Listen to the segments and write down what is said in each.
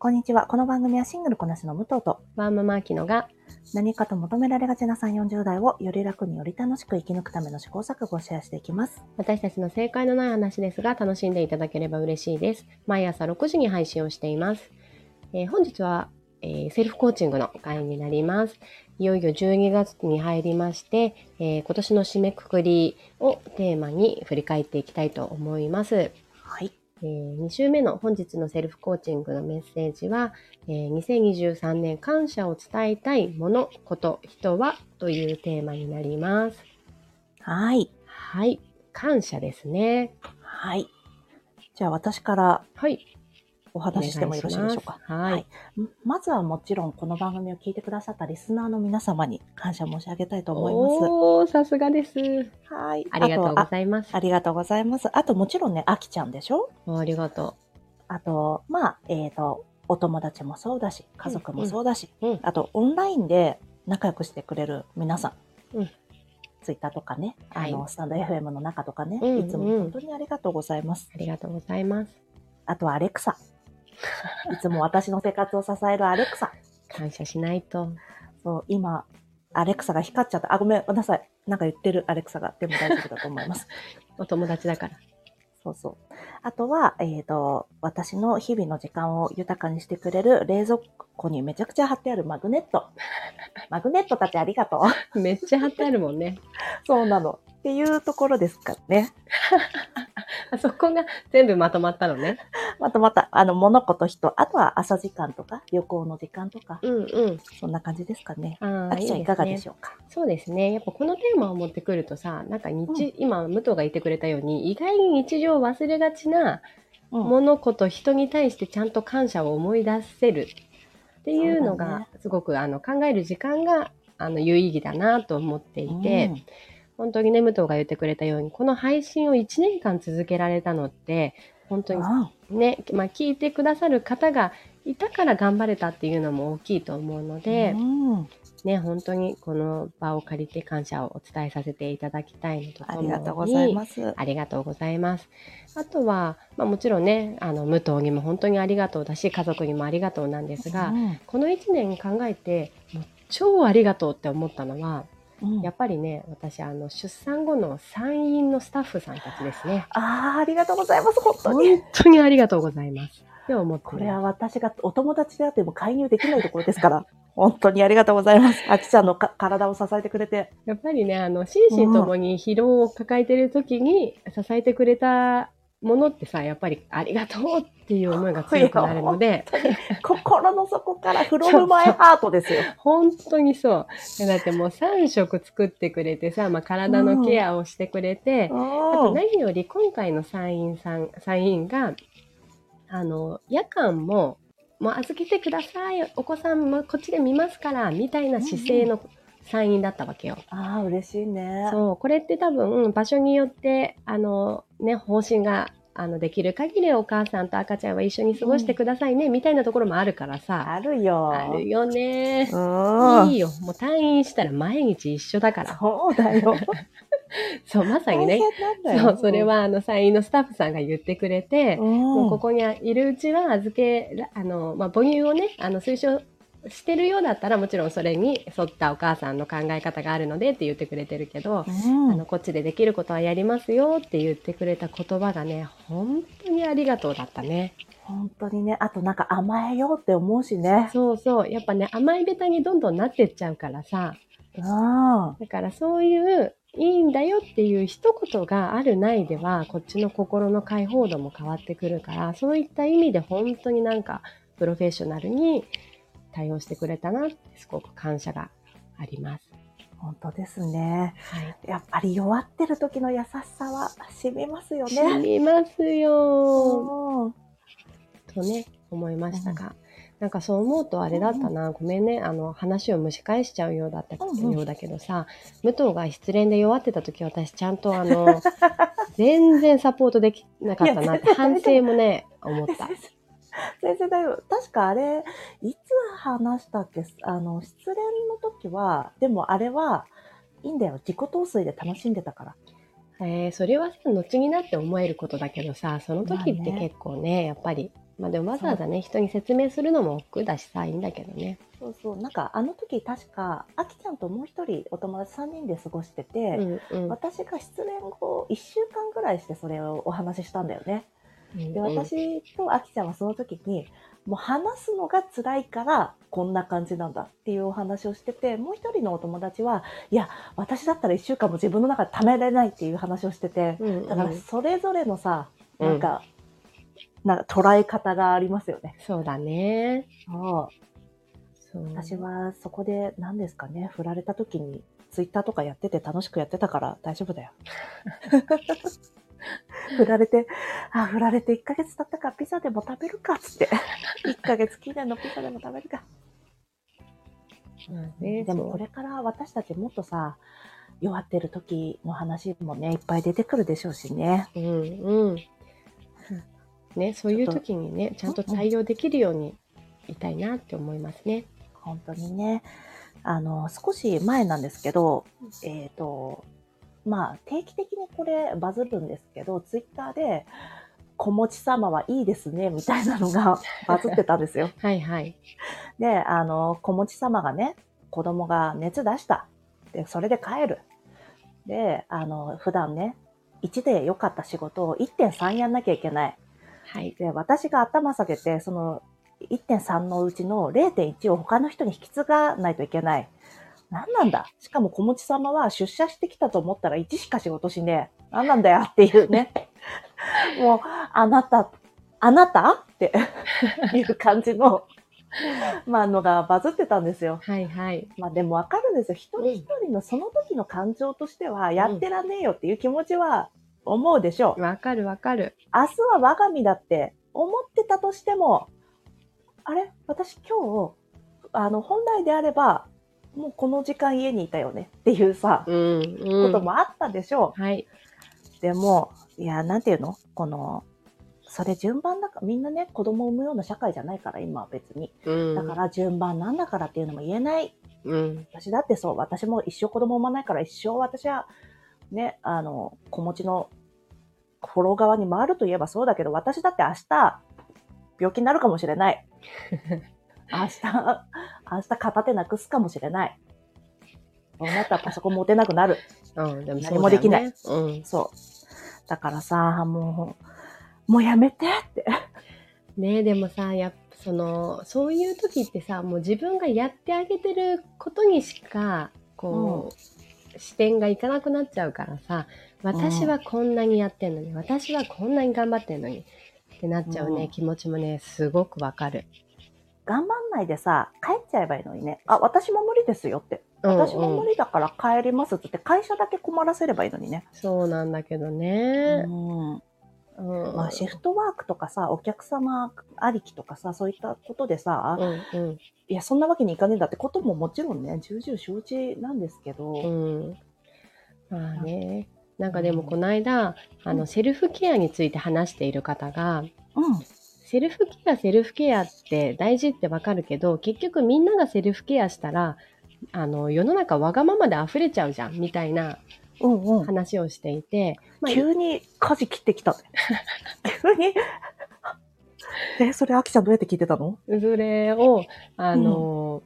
こんにちは。この番組はシングルこなしの武藤とワーママアキノが何かと求められがちな3、40代をより楽により楽しく生き抜くための試行錯誤をシェアしていきます。私たちの正解のない話ですが楽しんでいただければ嬉しいです。毎朝6時に配信をしています。えー本日は、えーセルフコーチングの会になります。いよいよ12月に入りまして、えー今年の締めくくりをテーマに振り返っていきたいと思います。はい。え2週目の本日のセルフコーチングのメッセージは、えー2023年感謝を伝えたいもの、こと、人はというテーマになります。はい。はい。感謝ですね。はい。じゃあ私からはい。お話ししてもよろしいでしょうか？はい。はいんまずはもちろんこの番組を聞いてくださったリスナーの皆様に感謝申し上げたいと思いおー、さすがです。ます。はい。ありがとうごあざいますあ。ありがとうございます。あともちろんね、あきちゃんでしょ？ありがとあと、まあ、えっ、と、お友達もそうだし、家族もそうだし、う。うん。あと、オンラインで仲良くしてくれる皆さん。うんツイッターとかね、はいあの、スタンド FM の中とかね、うんうんいつも本当にありがとうございます。ありがとうございます。あとはアレクサ。いつも私の生活を支えるアレクサ。感謝しないと。そう、今、アレクサが光っちゃった。あ、ごめんなさい。なんか言ってるアレクサが。でも大丈夫だと思います。お友達だから。そうそう。あとは、えっ、と、私の日々の時間を豊かにしてくれる冷蔵庫にめちゃくちゃ貼ってあるマグネット。マグネットたちありがとう。めっちゃ貼ってあるもんね。そうなの。っていうところですかね。あ そこが全部まとまったのね。またまた、あの、物事人、あとは朝時間とか、旅行の時間とか、うんうん。そんな感じですかね。ああきちゃんいかがでょしょうか？そうですね。やっぱこのテーマを持ってくるとさ、なんか日、今、武藤が言ってくれたように、意外に日常を忘れがちなうん。物事、人に対してちゃんと感謝を思い出せるっていうのが、すごくあの考える時間があの有意義だなと思っていて、本当にね、武藤が言ってくれたように、この配信を1年間続けられたのって、本当にあね、まあ、聞いてくださる方がいたから頑張れたっていうのも大きいと思うので、うん、ね、本当にこの場を借りて感謝をお伝えさせていただきたいのととあもに、りがとうございます。ありがとうございます。あとは、まあ、もちろんね、あの、武藤にも本当にありがとうだし、家族にもありがとうなんですが、うんこの1年考えて、もう超ありがとうって思ったのは、うんやっぱりね、私、あの、出産後の産院のスタッフさんたちですね。ああ、ありがとうございます。本当本に。当にありがとうございます。って思ってますこれは私がお友達であっても介入できないところですから、本当にありがとうございます。あきちゃんのか体を支えてくれて。やっぱりね、あの、心身ともに疲労を抱えてる時に支えてくれたものってさ、やっぱりありがとうっていう思いが強くなるので、心の底からフロムマイハートですよ。本当にそう。だってもう3食作ってくれてさ、まあ、体のケアをしてくれて、あとうん何より今回の産院さん、産院が、あの、夜間も、もう預けてください、お子さんもこっちで見ますから、みたいな姿勢の産院だったわけよ。ああ、嬉しいね。そう、これって多分、場所によって、あの、ね、方針が、あの、できる限りお母さんと赤ちゃんは一緒に過ごしてくださいね、みたいなところもあるからさ。あるよ。あるよね。うん。いいよ。もう退院したら毎日一緒だから。そうだよ。そう、まさにね。そう、それ、は、あの、産院のスタッフさんが言ってくれて、うん、もうここにいるうちは預けら、あの、まあ、母乳をね、あの、推奨してるようだったら、もちろんそれに沿ったお母さんの考え方があるのでって言ってくれてるけど、うんあの、こっちでできることはやりますよって言ってくれた言葉がね、本当にありがとうだったね。本当にね、あとなんか甘えようって思うしね。そうそう。やっぱね、甘いベタにどんどんなってっちゃうからさ、うん。だからそういう、いいんだよっていう一言があるないでは、こっちの心の解放度も変わってくるから、そういった意味で本当になんか、プロフェッショナルに対応してくれたなって、すごく感謝があります。本当ですね。はい。やっぱり弱ってる時の優しさは染みますよしね。みますようんとね、思いましたが、なんかそう思うとあれだったな、ごめんね、あの、話を蒸し返しちゃうようだった、うんうんようだけどさ、武藤が失恋で弱ってた時私ちゃんとあの、全然サポートできなかったなって反省もね、思った。先生だよ。確かあれ、いつ話したっけ？あの、失恋の時は、でもあれは、いいんだよ。自己陶酔で楽しんでたから。えーそれはさ、後になって思えることだけどさ、その時って結構ね、やっぱりまあでもわざわざね、人に説明するのも億劫だしさ、いいんだけどね。そうそう。なんか、あの時確か、あきちゃんともう一人お友達3人で過ごしてて、うんうん。私が失恋後1週間ぐらいしてそれをお話ししたんだよね。で、うん私とあきちゃんはその時に、もう話すのが辛いからこんな感じなんだっていうお話をしてて、もう一人のお友達は、いや、私だったら1週間も自分の中で貯められないっていう話をしてて、うんうんだからそれぞれのさ、うんなんか、なんか捉え方がありますよね。そうだね。そう私はそこで何ですかね、振られた時にツイッターとかやってて楽しくやってたから大丈夫だよ。振られて、あ、振られて1ヶ月経ったからピザでも食べるかっつって。1ヶ月記念のピザでも食べるか。まあね、でもこれから私たちもっとさ、弱ってる時の話もね、いっぱい出てくるでしょうしね。そう。うんうん。ね、そういう時にね、ちゃんと対応できるようにいたいなって思いますね。本当にね。あの、少し前なんですけど、えっ、と、まあ、定期的にこれバズるんですけど、ツイッターで、子持ち様はいいですね、みたいなのが バズってたんですよ。はいはい。で、あの、子持ち様がね、子供が熱出した。で、それで帰る。で、あの、普段ね、1で良かった仕事を1.3やんなきゃいけない。はい。で、私が頭下げて、その1.3のうちの0.1を他の人に引き継がないといけない。何なんだ？しかも小持様は出社してきたと思ったら1しか仕事しねえ。何なんだよっていうね。もう、あなた、あなた？っていう感じの、まあ、のがバズってたんですよ。はいはい。まあでもわかるんですよ。一人一人のその時の感情としては、やってらんねえよっていう気持ちは思うでしょう。わかるわかる。明日は我が身だって思ってたとしても、あれ？私今日、あの、本来であれば、もうこの時間家にいたよねっていうさ、うんうん。こともあったでしょはい。う。でも、いや、なんていうの？この、それ順番だから、みんなね、子供を産むような社会じゃないから、今は別に。うん。だから順番なんだからっていうのも言えない。うん。私だってそう、私も一生子供産まないから一生私は、ね、あの、子持ちのフォロー側に回るといえばそうだけど、私だって明日、病気になるかもしれない。明日、明日片手なくすかもしれない。そうなったらパソコン持てなくなる。うん。でも何もできないそうだよねそう。だからさ、もう、もうやめてって。う ん。ねでもさ、やっぱその、そういう時ってさ、もう自分がやってあげてることにしか、こう、視点がいかなくなっちゃうからさ、私はこんなにやってんのに、私はこんなに頑張ってんのに、ってなっちゃうね、うん気持ちもね、すごくわかる。頑張んないでさ、帰っちゃえばいいのにね。あ、私も無理ですよって。うんうん私も無理だから帰りますって言って、会社だけ困らせればいいのにね。そうなんだけどうね。ん。うん。まあ、シフトワークとかさ、お客様ありきとかさ、そういったことでさ、うんうん。いや、そんなわけにいかねえんだってことももちろんね、重々承知なんですけど、うん。まあね。なんかでもこの間、あの、セルフケアについて話している方が、うん、セルフケア、セルフケアって大事ってわかるけど、結局みんながセルフケアしたら、あの、世の中わがままで溢れちゃうじゃん、みたいなうん、うん。話をしていて、まあ、急に舵切ってきたね。急に？え、それ、あきちゃんどうやって聞いてたの？それを、あの、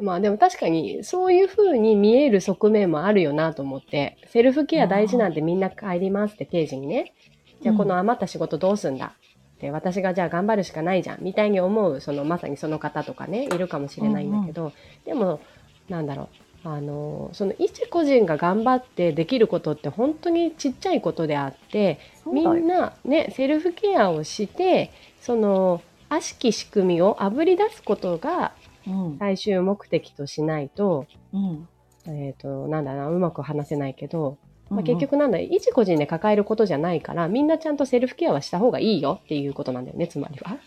まあでも確かにそういう風に見える側面もあるよなと思って、セルフケア大事なんでみんな帰りますって定時にね、じゃあこの余った仕事どうすんだ？って、私がじゃあ頑張るしかないじゃんみたいに思う、そのまさにその方とかね、いるかもしれないんだけど、でも、なんだろう、あの、その一個人が頑張ってできることって本当にちっちゃいことであって、みんなね、セルフケアをして、その、悪しき仕組みをあぶり出すことがうん、最終目的としないと、うん。えっ、と、なんだな、うまく話せないけど、まあ、うん結局なんだ、一個人で抱えることじゃないから、みんなちゃんとセルフケアはした方がいいよっていうことなんだよね、つまりは。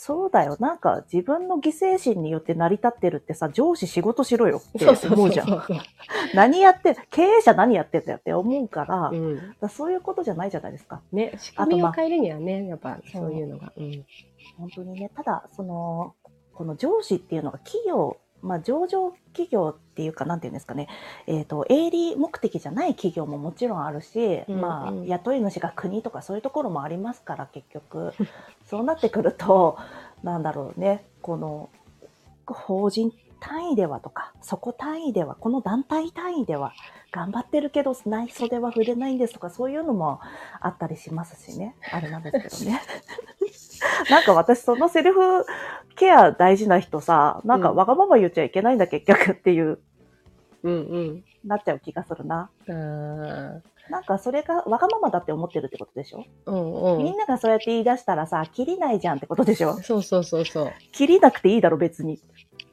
そうだよ。なんか、自分の犠牲心によって成り立ってるってさ、上司仕事しろよって思うじゃん。何やって、経営者何やってんだよって思うから、うん。らそういうことじゃないじゃないですか。ね、仕組みを変えるにはね、やっぱそういうのが。うん。本当にね。ただ、その、この上司っていうのが企業まあ、上場企業っていうか、なんていうんですかね、えっ、と、営利目的じゃない企業ももちろんあるし、うんうんまあ、雇い主が国とかそういうところもありますから、結局。そうなってくると、なんだろうね、この、法人単位ではとか、そこ単位では、この団体単位では、頑張ってるけど、内袖は触れないんですとか、そういうのもあったりしますしね。あれなんですけどね。なんか私、そのセルフケア大事な人さ、なんかうんわがまま言っちゃいけないんだ、結局っていう、うんうん。なっちゃう気がするな。あーなんかそれがわがままだって思ってるってことでしょ、うんうん。みんながそうやって言い出したらさ、切りないじゃんってことでしょ？そうそうそうそう。切りなくていいだろ、別に。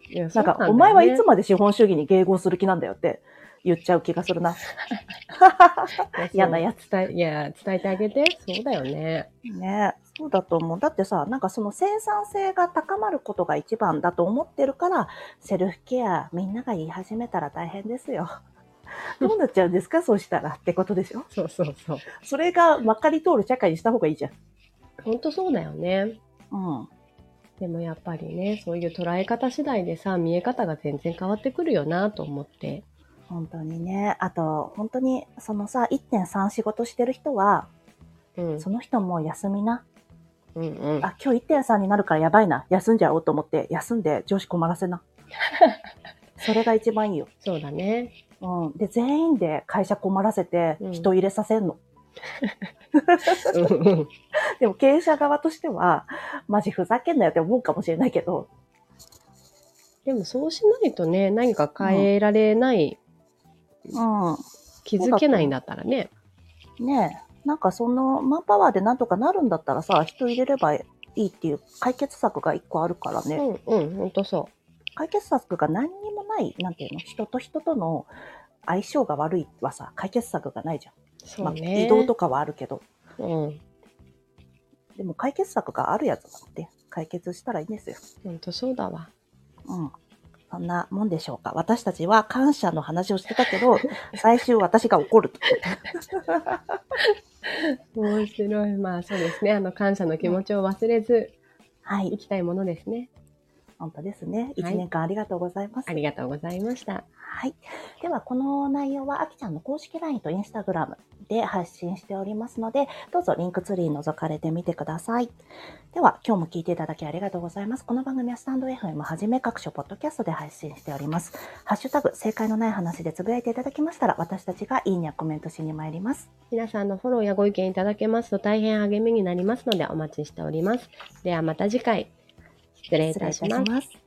いやなんか、お前はいつまで資本主義に迎合する気なんだよって言っちゃう気がするな。嫌なやつ。伝え、いや、伝えてあげて。そうだよね。ねそうだと思う。だってさ、なんかその生産性が高まることが一番だと思ってるから、セルフケアみんなが言い始めたら大変ですよ。どうなっちゃうんですか？そうしたらってことでしょ？そうそうそう。それがまかり通る社会にした方がいいじゃん。ほんとそうだよね。うん。でもやっぱりね、そういう捉え方次第でさ、見え方が全然変わってくるよなと思って。本当にね。あと、本当に、そのさ、1.3仕事してる人は、うん。その人も休みな。うんうん。あ、今日1.3になるからやばいな。休んじゃおうと思って、休んで上司困らせな。それが一番いいよ。そうだね。うん。で、全員で会社困らせてうん人入れさせんの。うんうん。でも経営者側としては、マジふざけんなよって思うかもしれないけど、でもそうしないとね、何か変えられない、う気づけないんだったらね。ん。ねえ。なんかそのマンパワーでなんとかなるんだったらさ、人入れればいいっていう解決策が一個あるからね。うんうん、ほんとそ解決策が何にもない、なんていうの？人と人との相性が悪いはさ、解決策がないじゃん。う。そうまあ、ね。移動とかはあるけど。うん。でも解決策があるやつだって解決したらいいんですよ。ほんとそうだわ。うん。そんなもんでしょうか。私たちは感謝の話をしてたけど、最終私が怒ると。面白い。まあそうですね。あの感謝の気持ちを忘れずはい。生きたいものですね。本当ですね。一はい年間ありがとうございます。ありがとうございました。はい。では、この内容は、あきちゃんの公式 LINE と Instagram で発信しておりますので、どうぞリンクツリー覗かれてみてください。では、今日も聞いていただきありがとうございます。この番組はスタンド FM はじめ各種ポッドキャストで配信しております。ハッシュタグ、正解のない話でつぶやいていただきましたら、私たちがいいねやコメントしに参ります。皆さんのフォローやご意見いただけますと大変励みになりますのでお待ちしております。ではまた次回。失礼いたします。失礼いたします。